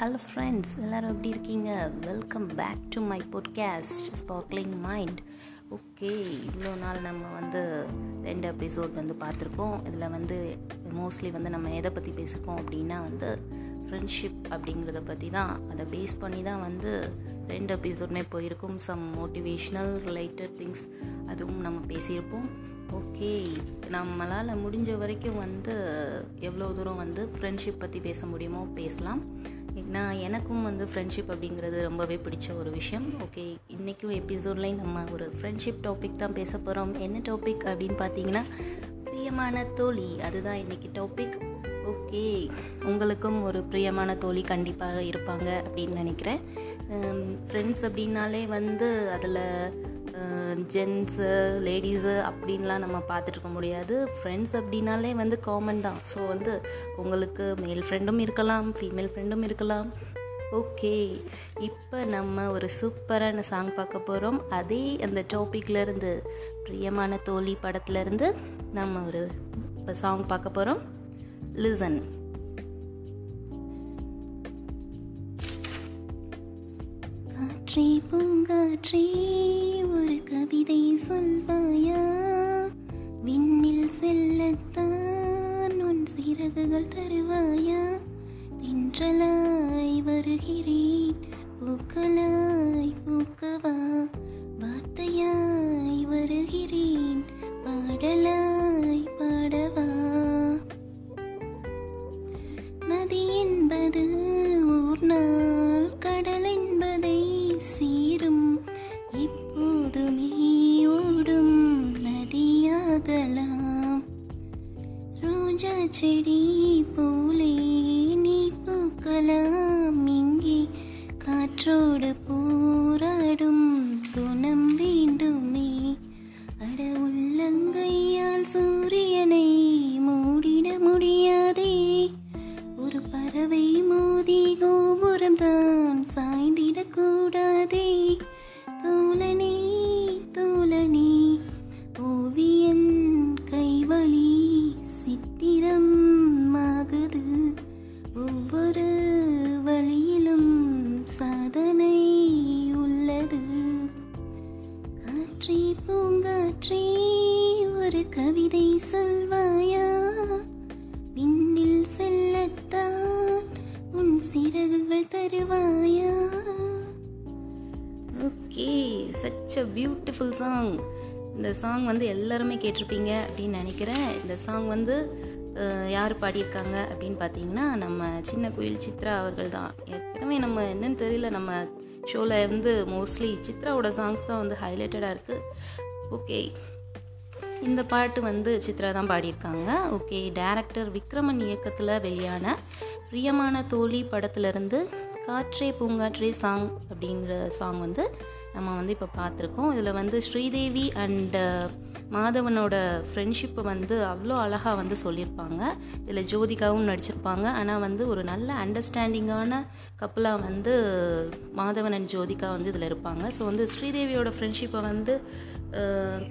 Hello friends எல்லோரும் எப்படி இருக்கீங்க? Welcome back to my podcast sparkling mind okay இவ்வளோ நாள் நம்ம வந்து ரெண்டு எபிசோட் வந்து பார்த்துருக்கோம். இதில் வந்து மோஸ்ட்லி வந்து நம்ம எதை பற்றி பேசியிருக்கோம் அப்படின்னா வந்து ஃப்ரெண்ட்ஷிப் அப்படிங்கிறத பற்றி தான். அதை பேஸ் பண்ணி தான் வந்து ரெண்டு எபிசோடுமே போயிருக்கும். சம் மோட்டிவேஷ்னல் ரிலேட்டட் திங்ஸ் அதுவும் நம்ம பேசியிருப்போம். ஓகே நம்மளால் முடிஞ்ச வரைக்கும் வந்து எவ்வளோ தூரம் வந்து ஃப்ரெண்ட்ஷிப் பற்றி பேச முடியுமோ பேசலாம். நான் எனக்கும் வந்து ஃப்ரெண்ட்ஷிப் அப்படிங்கிறது ரொம்பவே பிடிச்ச ஒரு விஷயம். ஓகே இன்றைக்கும் எபிசோட்லேயும் நம்ம ஒரு ஃப்ரெண்ட்ஷிப் டாபிக் தான் பேச போகிறோம் என்ன டாபிக் அப்படின்னு பார்த்தீங்கன்னா பிரியமான தோழி. அதுதான் இன்றைக்கி டாபிக் ஓகே. உங்களுக்கும் ஒரு பிரியமான தோழி கண்டிப்பாக இருப்பாங்க அப்படின்னு நினைக்கிறேன். ஃப்ரெண்ட்ஸ் அப்படின்னாலே வந்து அதில் ஜென்ஸு லேடிஸு அப்படின்லாம் நம்ம பார்த்துட்ருக்க முடியாது. ஃப்ரெண்ட்ஸ் அப்படின்னாலே வந்து காமன் தான். ஸோ வந்து உங்களுக்கு மேல் ஃப்ரெண்டும் இருக்கலாம் ஃபீமேல் ஃப்ரெண்டும் இருக்கலாம். ஓகே. இப்போ நம்ம ஒரு சூப்பரான சாங் பார்க்க போகிறோம் அதே அந்த டாப்பிக்லேருந்து பிரியமான தோழி படத்துலேருந்து நம்ம ஒரு இப்போ சாங் பார்க்க போகிறோம் லிசன் காற்றே பூங்காற்றே ஒரு கவிதை சொல்வாயா? விண்ணில் செல்லத்தான் உன் சிறகுகள் தருவாயா? தென்றலாய் வருகிறேன். செடி போலே நீ பூக்கலாம் இங்கே காற்றோடு போராடும் குணம் வேண்டுமே. அட உள்ளங்கையால் சூரியனை மூடிட முடியாதே. ஒரு பறவை மோதி கோபுரம் தான் சாய்ந்திடக்கூடாதே. ஒவ்வொரு வழியிலும் சாதனை உள்ளது. காற்றி பூங்காற்றே ஒரு கவிதை சொல்வாயா? விண்ணில் செல்லத்தான் உன் சிறகுகள் தருவாயா? Okay such a beautiful song இந்த சாங் வந்து எல்லாருமே கேட்டிருப்பீங்க அப்படின்னு நினைக்கிறேன். இந்த சாங் வந்து யார் பாடியிருக்காங்க அப்படின்னு பார்த்தீங்கன்னா நம்ம சின்ன குயில் சித்ரா அவர்கள் தான் ஏற்கனவே நம்ம என்னன்னு தெரியல நம்ம ஷோவில் வந்து மோஸ்ட்லி சித்ராவோட சாங்ஸ் தான் வந்து ஹைலைட்டடாக இருக்குது ஓகே இந்த பாட்டு வந்து சித்ரா தான் பாடியிருக்காங்க. ஓகே டைரக்டர் விக்ரமன் இயக்கத்தில் வெளியான பிரியமான தோழி படத்துலேருந்து காற்றே பூங்காற்றே சாங் அப்படிங்கிற சாங் வந்து நம்ம வந்து இப்போ பார்த்துருக்கோம் இதில் வந்து ஸ்ரீதேவி அண்டு மாதவனோட ஃப்ரெண்ட்ஷிப்பை வந்து அவ்வளோ அழகாக வந்து சொல்லியிருப்பாங்க இதில் ஜோதிகாவும் நடிச்சிருப்பாங்க. ஆனால் வந்து ஒரு நல்ல அண்டர்ஸ்டாண்டிங்கான கப்பலாக வந்து மாதவன் அண்ட் ஜோதிகா வந்து இதில் இருப்பாங்க. ஸோ வந்து ஸ்ரீதேவியோட ஃப்ரெண்ட்ஷிப்பை வந்து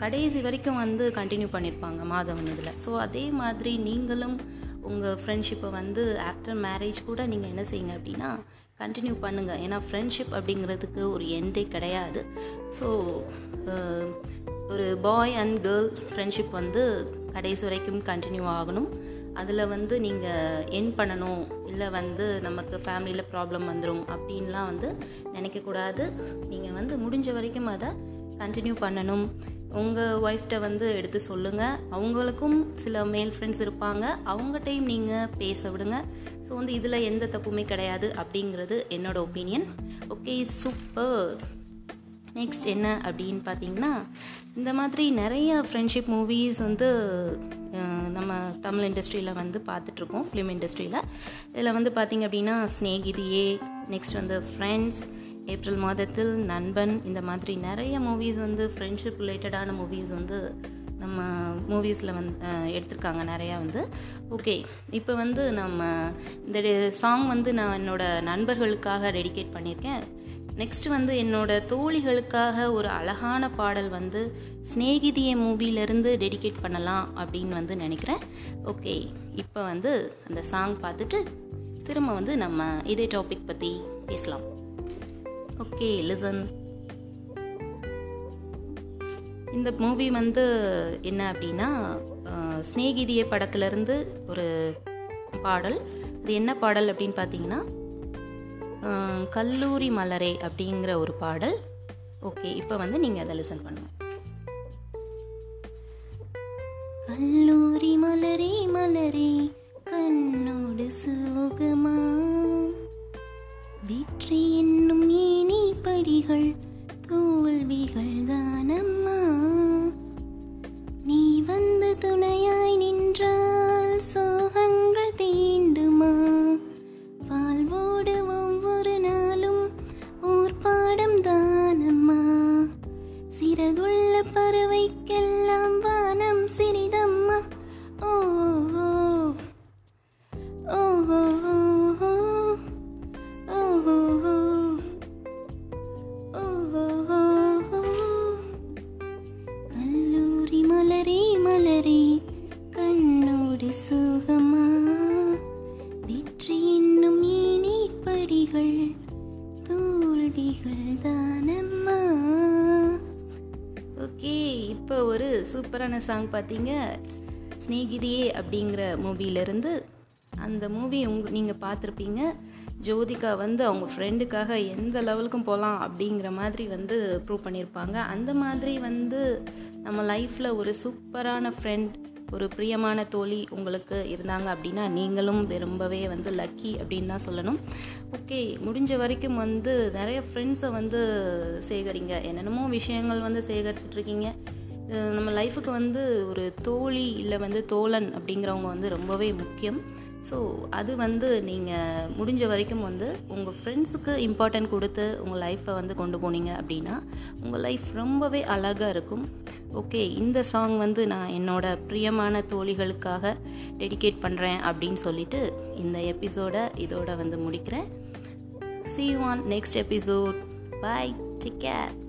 கடைசி வரைக்கும் வந்து கண்டினியூ பண்ணியிருப்பாங்க மாதவன் இதில். ஸோ அதே மாதிரி நீங்களும் உங்கள் ஃப்ரெண்ட்ஷிப்பை வந்து ஆஃப்டர் மேரேஜ் கூட நீங்கள் என்ன செய்யுங்க அப்படின்னா கண்டினியூ பண்ணுங்கள் ஏன்னா ஃப்ரெண்ட்ஷிப் அப்படிங்கிறதுக்கு ஒரு எண்டே கிடையாது. ஸோ ஒரு பாய் அண்ட் கேர்ள் ஃப்ரெண்ட்ஷிப் வந்து கடைசி வரைக்கும் கண்டினியூ ஆகணும். அதில் வந்து நீங்கள் என் பண்ணணும். இல்லை வந்து நமக்கு ஃபேமிலியில் ப்ராப்ளம் வந்துடும் அப்படின்லாம் வந்து நினைக்கக்கூடாது. நீங்கள் வந்து முடிஞ்ச வரைக்கும் அதை கண்டினியூ பண்ணணும். உங்கள் ஒய்ஃப்ட்ட வந்து எடுத்து சொல்லுங்கள் அவங்களுக்கும் சில மேல் ஃப்ரெண்ட்ஸ் இருப்பாங்க. அவங்ககிட்டையும் நீங்கள் பேச விடுங்க. ஸோ வந்து இதில் எந்த தப்புமே கிடையாது அப்படிங்கிறது என்னோட ஒப்பீனியன் ஓகே சூப்பர் நெக்ஸ்ட் என்ன அப்படின்னு பார்த்தீங்கன்னா இந்த மாதிரி நிறைய ஃப்ரெண்ட்ஷிப் மூவிஸ் வந்து நம்ம தமிழ் இண்டஸ்ட்ரியில் வந்து பார்த்துட்ருக்கோம் ஃபிலிம் இண்டஸ்ட்ரியில் இதில் வந்து பார்த்திங்க அப்படின்னா ஸ்நேகிதியே நெக்ஸ்ட் வந்து ஃப்ரெண்ட்ஸ் ஏப்ரல் மாதத்தில் நண்பன் இந்த மாதிரி நிறைய மூவிஸ் வந்து ஃப்ரெண்ட்ஷிப் ரிலேட்டடான மூவிஸ் வந்து நம்ம மூவிஸில் வந்து எடுத்திருக்காங்க நிறையா வந்து. ஓகே இப்போ வந்து நம்ம இந்த சாங் வந்து நான் என்னோடய நண்பர்களுக்காக டெடிகேட் பண்ணியிருக்கேன். நெக்ஸ்ட் வந்து என்னோட தோழிகளுக்காக ஒரு அழகான பாடல் வந்து ஸ்நேகிதிய மூவிலேருந்து டெடிகேட் பண்ணலாம் அப்படின்னு வந்து நினைக்கிறேன். ஓகே இப்போ வந்து அந்த சாங் பார்த்துட்டு திரும்ப வந்து நம்ம இதே டாபிக் பற்றி பேசலாம். ஓகே லிசன் இந்த மூவி வந்து என்ன அப்படின்னா அஹ், சிநேகிதியே படத்துலேருந்து ஒரு பாடல். அது என்ன பாடல் அப்படின்னு பார்த்தீங்கன்னா கல்லூரி மலரே அப்படிங்கிற ஒரு பாடல். ஓகே இப்போ வந்து நீங்கள் அதை லிசன் பண்ணுங்கள் கல்லூரி மலரே மலரே கண்ணோடு சோகமா. வெற்றி என்னும் படிகள் தோல்விகள் தானம்மா நீ வந்து துணையாய் படிகள் தோல்விகள் தானம்மா. ஓகே இப்போ ஒரு சூப்பரான சாங் பார்த்தீங்க. ஸ்நேகிதியே அப்படிங்கிற மூவியிலேருந்து அந்த மூவி உங் நீங்கள் பார்த்துருப்பீங்க. ஜோதிகா வந்து அவங்க ஃப்ரெண்டுக்காக எந்த லெவலுக்கும் போகலாம் அப்படிங்கிற மாதிரி வந்து ப்ரூவ் பண்ணியிருப்பாங்க. அந்த மாதிரி வந்து நம்ம லைஃப்பில் ஒரு சூப்பரான ஃப்ரெண்ட் ஒரு பிரியமான தோழி உங்களுக்கு இருந்தாங்க அப்படின்னா நீங்களும் ரொம்பவே வந்து லக்கி அப்படின்னு தான் சொல்லணும். ஓகே முடிஞ்ச வரைக்கும் வந்து நிறைய ஃப்ரெண்ட்ஸை வந்து சேகரிங்க. என்னென்னமோ விஷயங்கள் வந்து சேகரிச்சிட்ருக்கீங்க இருக்கீங்க. நம்ம லைஃபுக்கு வந்து ஒரு தோழி இல்லை வந்து தோழன் அப்படிங்கிறவங்க வந்து ரொம்பவே முக்கியம். ஸோ அது வந்து நீங்கள் முடிஞ்ச வரைக்கும் வந்து உங்கள் ஃப்ரெண்ட்ஸுக்கு இம்பார்ட்டன்ட் கொடுத்து உங்கள் லைஃப்பை வந்து கொண்டு போனீங்க அப்படின்னா உங்கள் லைஃப் ரொம்பவே அழகாக இருக்கும். ஓகே இந்த சாங் வந்து நான் என்னோடய பிரியமான தோழிகளுக்காக டெடிகேட் பண்ணுறேன் அப்படின்னு சொல்லிட்டு இந்த எபிசோடை இதோட வந்து முடிக்கிறேன். See you next episode episode. Bye. Care